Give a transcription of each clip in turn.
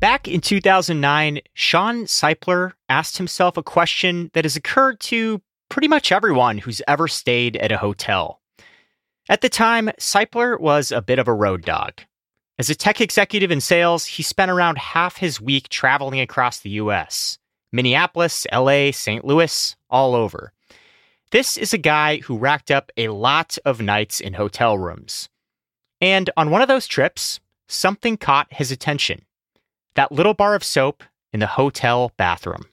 Back in 2009, Shawn Seipler asked himself a question that has occurred to pretty much everyone who's ever stayed at a hotel. At the time, Seipler was a bit of a road dog. As a tech executive in sales, he spent around half his week traveling across the US Minneapolis, LA, St. Louis, all over. This is a guy who racked up a lot of nights in hotel rooms. And on one of those trips, something caught his attention that little bar of soap in the hotel bathroom.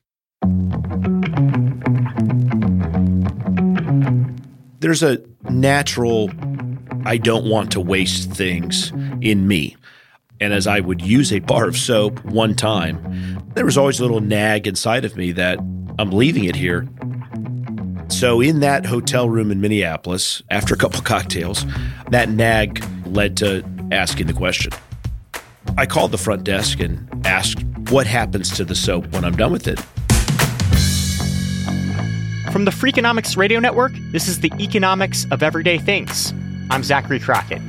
There's a natural, I don't want to waste things in me. And as I would use a bar of soap one time, there was always a little nag inside of me that I'm leaving it here. So, in that hotel room in Minneapolis, after a couple cocktails, that nag led to asking the question. I called the front desk and asked what happens to the soap when I'm done with it. From the Freakonomics Radio Network, this is the economics of everyday things. I'm Zachary Crockett.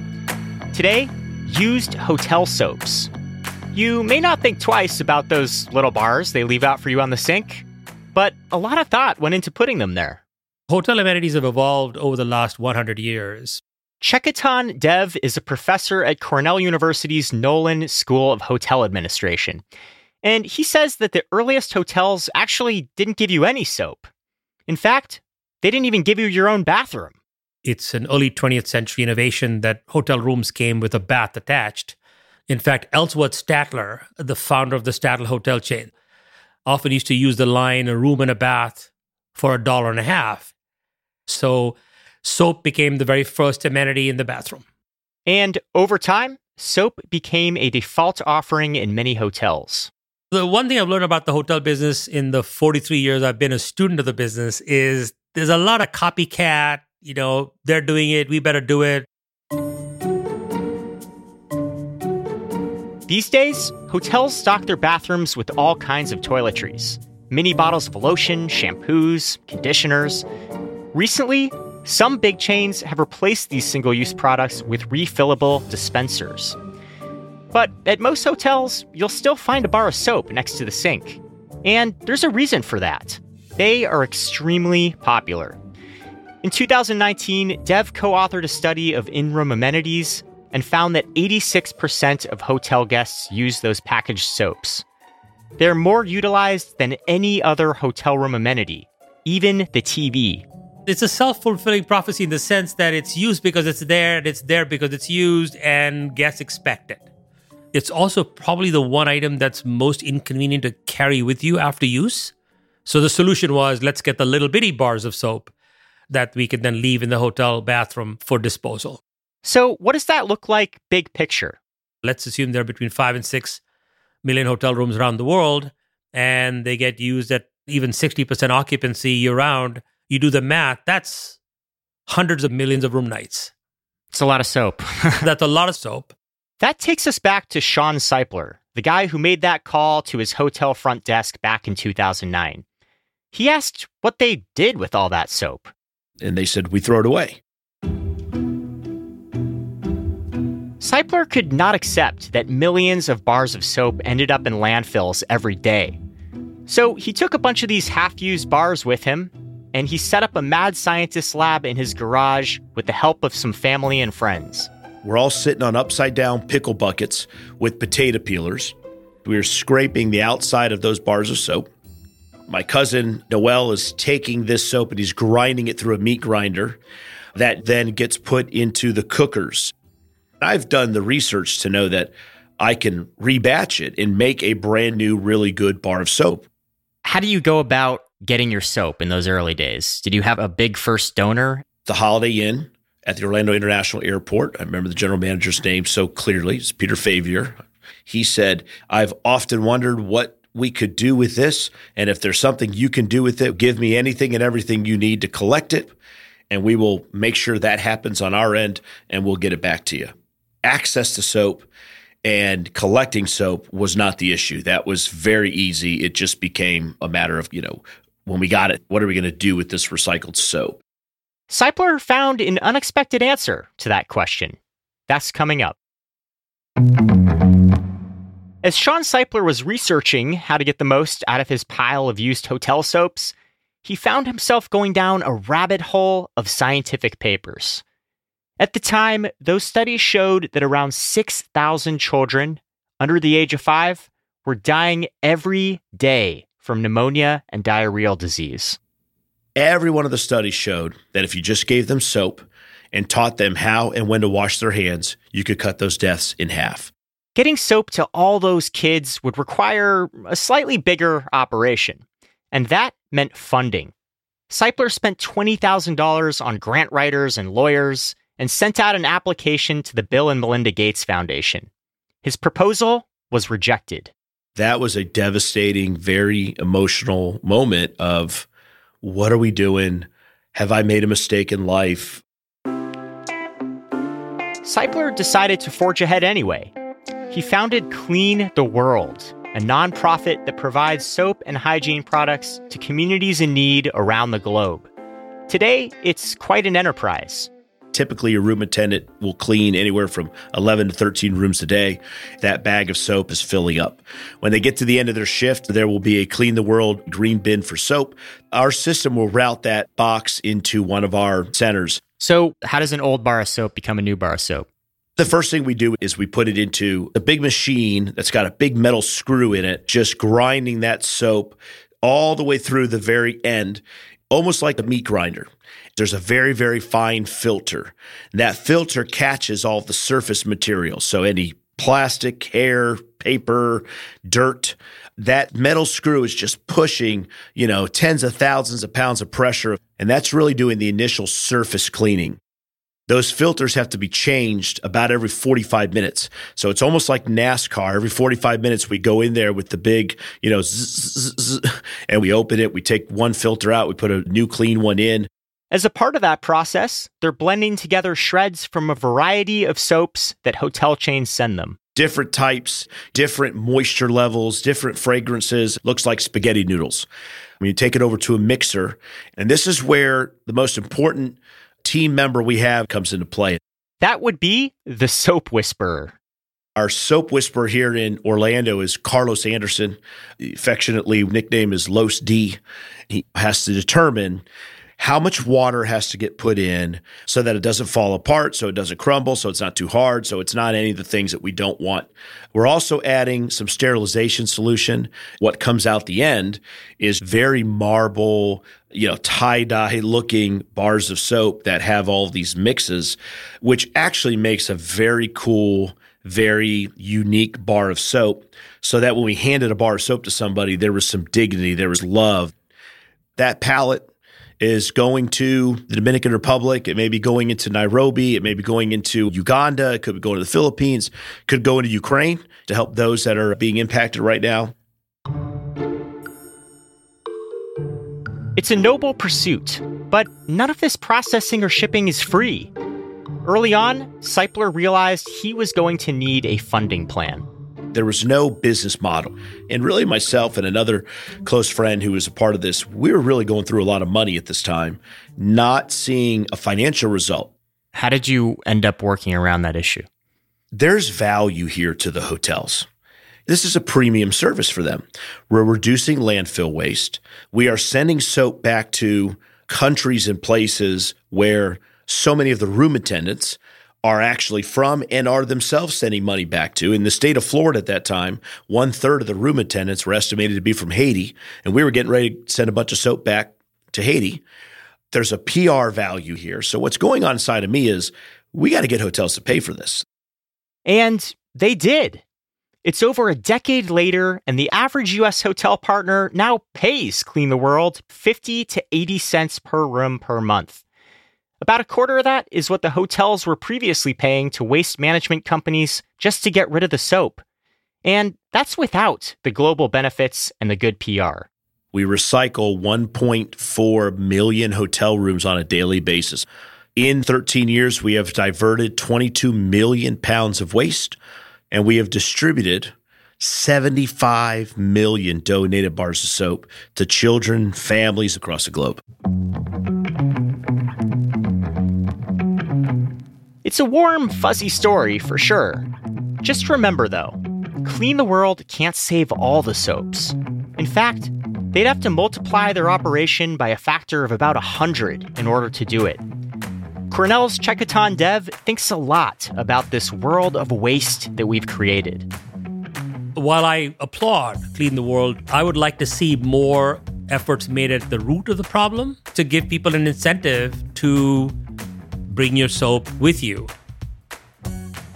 Today, used hotel soaps. You may not think twice about those little bars they leave out for you on the sink, but a lot of thought went into putting them there. Hotel amenities have evolved over the last 100 years. Chekitan Dev is a professor at Cornell University's Nolan School of Hotel Administration. And he says that the earliest hotels actually didn't give you any soap. In fact, they didn't even give you your own bathroom. It's an early 20th century innovation that hotel rooms came with a bath attached. In fact, Ellsworth Statler, the founder of the Statler hotel chain, often used to use the line a room and a bath for a dollar and a half. So soap became the very first amenity in the bathroom. And over time, soap became a default offering in many hotels. The one thing I've learned about the hotel business in the 43 years I've been a student of the business is there's a lot of copycat, you know, they're doing it, we better do it. These days, hotels stock their bathrooms with all kinds of toiletries mini bottles of lotion, shampoos, conditioners. Recently, some big chains have replaced these single use products with refillable dispensers. But at most hotels, you'll still find a bar of soap next to the sink. And there's a reason for that. They are extremely popular. In 2019, Dev co authored a study of in room amenities and found that 86% of hotel guests use those packaged soaps. They're more utilized than any other hotel room amenity, even the TV. It's a self fulfilling prophecy in the sense that it's used because it's there, and it's there because it's used, and guests expect it. It's also probably the one item that's most inconvenient to carry with you after use. So the solution was let's get the little bitty bars of soap that we could then leave in the hotel bathroom for disposal. So, what does that look like big picture? Let's assume there are between five and six million hotel rooms around the world, and they get used at even 60% occupancy year round. You do the math, that's hundreds of millions of room nights. It's a lot of soap. that's a lot of soap. That takes us back to Shawn Seipler, the guy who made that call to his hotel front desk back in 2009. He asked what they did with all that soap. And they said, We throw it away. Seipler could not accept that millions of bars of soap ended up in landfills every day. So he took a bunch of these half used bars with him, and he set up a mad scientist lab in his garage with the help of some family and friends. We're all sitting on upside down pickle buckets with potato peelers. We're scraping the outside of those bars of soap. My cousin Noel is taking this soap and he's grinding it through a meat grinder that then gets put into the cookers. I've done the research to know that I can rebatch it and make a brand new, really good bar of soap. How do you go about getting your soap in those early days? Did you have a big first donor? The Holiday Inn at the Orlando International Airport. I remember the general manager's name so clearly. It's Peter Favier. He said, I've often wondered what we could do with this. And if there's something you can do with it, give me anything and everything you need to collect it. And we will make sure that happens on our end and we'll get it back to you. Access to soap and collecting soap was not the issue. That was very easy. It just became a matter of, you know, when we got it, what are we going to do with this recycled soap? Seipler found an unexpected answer to that question. That's coming up. As Shawn Seipler was researching how to get the most out of his pile of used hotel soaps, he found himself going down a rabbit hole of scientific papers. At the time, those studies showed that around 6,000 children under the age of five were dying every day from pneumonia and diarrheal disease. Every one of the studies showed that if you just gave them soap and taught them how and when to wash their hands, you could cut those deaths in half. Getting soap to all those kids would require a slightly bigger operation, and that meant funding. Seipler spent $20,000 on grant writers and lawyers and sent out an application to the Bill and Melinda Gates Foundation. His proposal was rejected. That was a devastating, very emotional moment of what are we doing? Have I made a mistake in life? Seipler decided to forge ahead anyway. He founded Clean the World, a nonprofit that provides soap and hygiene products to communities in need around the globe. Today, it's quite an enterprise. Typically, a room attendant will clean anywhere from 11 to 13 rooms a day. That bag of soap is filling up. When they get to the end of their shift, there will be a Clean the World green bin for soap. Our system will route that box into one of our centers. So, how does an old bar of soap become a new bar of soap? The first thing we do is we put it into a big machine that's got a big metal screw in it, just grinding that soap all the way through the very end, almost like a meat grinder. There's a very, very fine filter. That filter catches all the surface material. So any plastic, hair, paper, dirt, that metal screw is just pushing, you know, tens of thousands of pounds of pressure. And that's really doing the initial surface cleaning. Those filters have to be changed about every 45 minutes. So it's almost like NASCAR. Every 45 minutes, we go in there with the big, you know, zzz, zzz, and we open it. We take one filter out. We put a new clean one in. As a part of that process, they're blending together shreds from a variety of soaps that hotel chains send them. Different types, different moisture levels, different fragrances. Looks like spaghetti noodles. When you take it over to a mixer, and this is where the most important team member we have comes into play. That would be the soap whisperer. Our soap whisperer here in Orlando is Carlos Anderson. Affectionately nickname is Los D. He has to determine how much water has to get put in so that it doesn't fall apart, so it doesn't crumble, so it's not too hard, so it's not any of the things that we don't want. We're also adding some sterilization solution. What comes out the end is very marble, you know, tie dye looking bars of soap that have all these mixes, which actually makes a very cool, very unique bar of soap. So that when we handed a bar of soap to somebody, there was some dignity, there was love. That palette is going to the Dominican Republic. It may be going into Nairobi. It may be going into Uganda. It could be going to the Philippines. It could go into Ukraine to help those that are being impacted right now. It's a noble pursuit, but none of this processing or shipping is free. Early on, Seipler realized he was going to need a funding plan. There was no business model. And really, myself and another close friend who was a part of this, we were really going through a lot of money at this time, not seeing a financial result. How did you end up working around that issue? There's value here to the hotels. This is a premium service for them. We're reducing landfill waste. We are sending soap back to countries and places where so many of the room attendants are actually from and are themselves sending money back to. In the state of Florida at that time, one third of the room attendants were estimated to be from Haiti, and we were getting ready to send a bunch of soap back to Haiti. There's a PR value here. So, what's going on inside of me is we got to get hotels to pay for this. And they did. It's over a decade later, and the average US hotel partner now pays Clean the World 50 to 80 cents per room per month. About a quarter of that is what the hotels were previously paying to waste management companies just to get rid of the soap. And that's without the global benefits and the good PR. We recycle 1.4 million hotel rooms on a daily basis. In 13 years, we have diverted 22 million pounds of waste and we have distributed 75 million donated bars of soap to children, families across the globe. It's a warm, fuzzy story for sure. Just remember, though, Clean the World can't save all the soaps. In fact, they'd have to multiply their operation by a factor of about 100 in order to do it. Cornell's Chekitan Dev thinks a lot about this world of waste that we've created. While I applaud Clean the World, I would like to see more efforts made at the root of the problem to give people an incentive to bring your soap with you.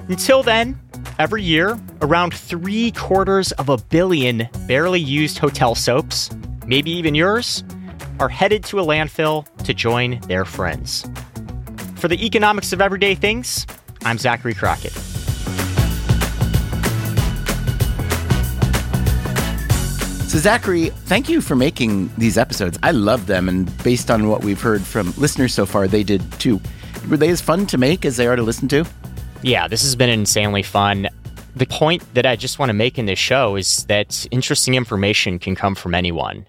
Until then, every year, around three quarters of a billion barely used hotel soaps, maybe even yours, are headed to a landfill to join their friends. For the economics of everyday things, I'm Zachary Crockett. So, Zachary, thank you for making these episodes. I love them. And based on what we've heard from listeners so far, they did too. Were they as fun to make as they are to listen to? Yeah, this has been insanely fun. The point that I just want to make in this show is that interesting information can come from anyone.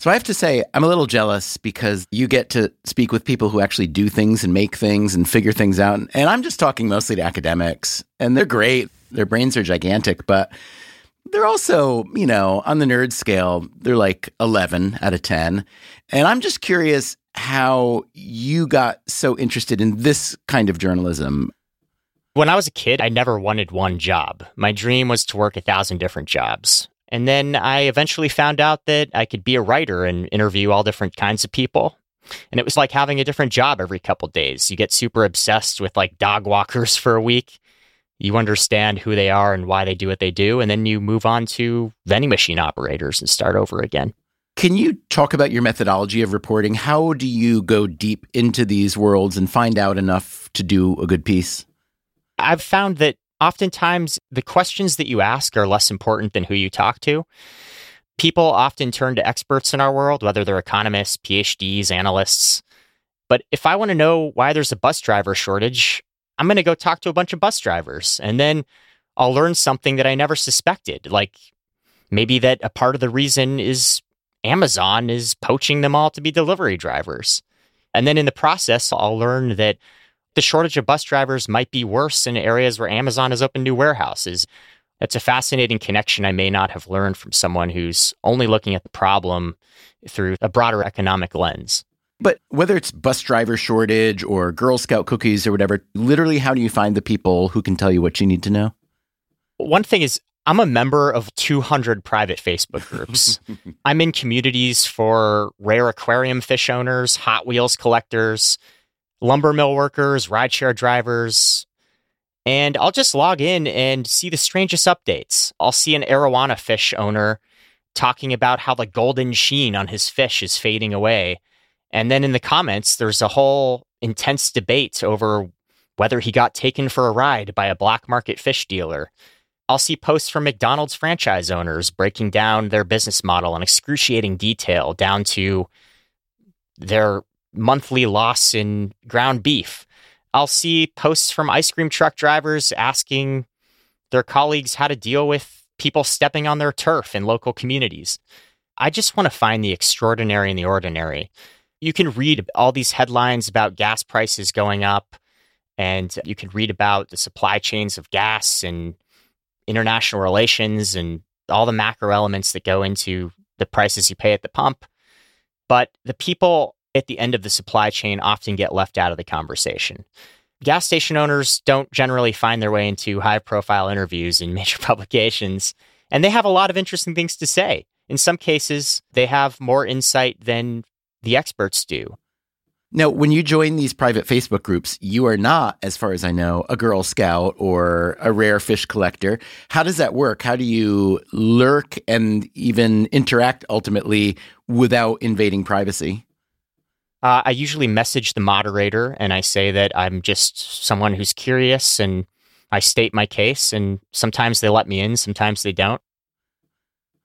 So I have to say, I'm a little jealous because you get to speak with people who actually do things and make things and figure things out. And I'm just talking mostly to academics, and they're great. Their brains are gigantic, but they're also, you know, on the nerd scale, they're like 11 out of 10. And I'm just curious how you got so interested in this kind of journalism. When I was a kid, I never wanted one job. My dream was to work a thousand different jobs. And then I eventually found out that I could be a writer and interview all different kinds of people. And it was like having a different job every couple days. You get super obsessed with like dog walkers for a week you understand who they are and why they do what they do, and then you move on to vending machine operators and start over again. Can you talk about your methodology of reporting? How do you go deep into these worlds and find out enough to do a good piece? I've found that oftentimes the questions that you ask are less important than who you talk to. People often turn to experts in our world, whether they're economists, PhDs, analysts. But if I want to know why there's a bus driver shortage, I'm going to go talk to a bunch of bus drivers and then I'll learn something that I never suspected. Like maybe that a part of the reason is Amazon is poaching them all to be delivery drivers. And then in the process, I'll learn that the shortage of bus drivers might be worse in areas where Amazon has opened new warehouses. That's a fascinating connection I may not have learned from someone who's only looking at the problem through a broader economic lens. But whether it's bus driver shortage or Girl Scout cookies or whatever, literally, how do you find the people who can tell you what you need to know? One thing is, I'm a member of 200 private Facebook groups. I'm in communities for rare aquarium fish owners, Hot Wheels collectors, lumber mill workers, rideshare drivers. And I'll just log in and see the strangest updates. I'll see an arowana fish owner talking about how the golden sheen on his fish is fading away and then in the comments, there's a whole intense debate over whether he got taken for a ride by a black market fish dealer. I'll see posts from McDonald's franchise owners breaking down their business model in excruciating detail down to their monthly loss in ground beef. I'll see posts from ice cream truck drivers asking their colleagues how to deal with people stepping on their turf in local communities. I just want to find the extraordinary in the ordinary you can read all these headlines about gas prices going up, and you can read about the supply chains of gas and international relations and all the macro elements that go into the prices you pay at the pump. But the people at the end of the supply chain often get left out of the conversation. Gas station owners don't generally find their way into high profile interviews in major publications, and they have a lot of interesting things to say. In some cases, they have more insight than the experts do. Now, when you join these private Facebook groups, you are not, as far as I know, a Girl Scout or a rare fish collector. How does that work? How do you lurk and even interact ultimately without invading privacy? Uh, I usually message the moderator and I say that I'm just someone who's curious and I state my case. And sometimes they let me in, sometimes they don't.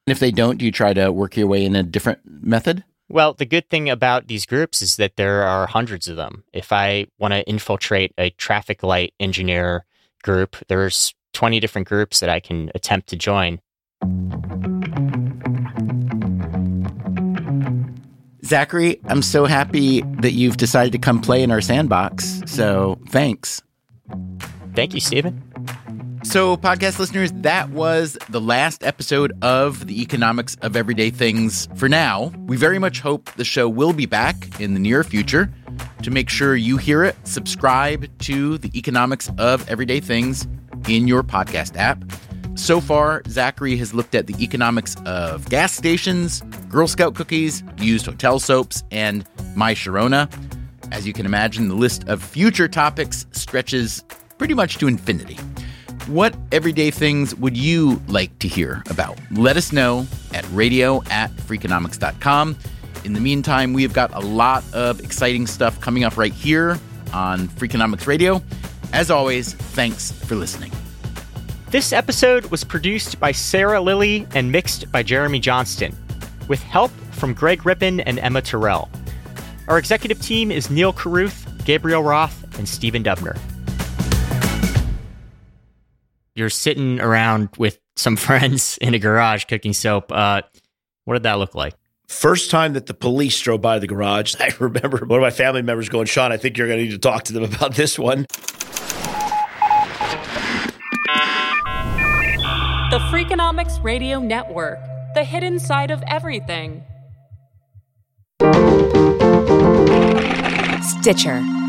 And if they don't, do you try to work your way in a different method? Well, the good thing about these groups is that there are hundreds of them. If I want to infiltrate a traffic light engineer group, there's 20 different groups that I can attempt to join. Zachary, I'm so happy that you've decided to come play in our sandbox. So thanks. Thank you, Stephen. So, podcast listeners, that was the last episode of the Economics of Everyday Things for now. We very much hope the show will be back in the near future. To make sure you hear it, subscribe to the Economics of Everyday Things in your podcast app. So far, Zachary has looked at the economics of gas stations, Girl Scout cookies, used hotel soaps, and My Sharona. As you can imagine, the list of future topics stretches pretty much to infinity. What everyday things would you like to hear about? Let us know at radio at freakonomics.com. In the meantime, we have got a lot of exciting stuff coming up right here on Freakonomics Radio. As always, thanks for listening. This episode was produced by Sarah Lilley and mixed by Jeremy Johnston, with help from Greg Rippin and Emma Tyrrell. Our executive team is Neal Carruth, Gabriel Roth, and Stephen Dubner you're sitting around with some friends in a garage cooking soap. Uh, what did that look like? First time that the police drove by the garage, I remember one of my family members going, Shawn, I think you're going to need to talk to them about this one. The Freakonomics Radio Network, the hidden side of everything. Stitcher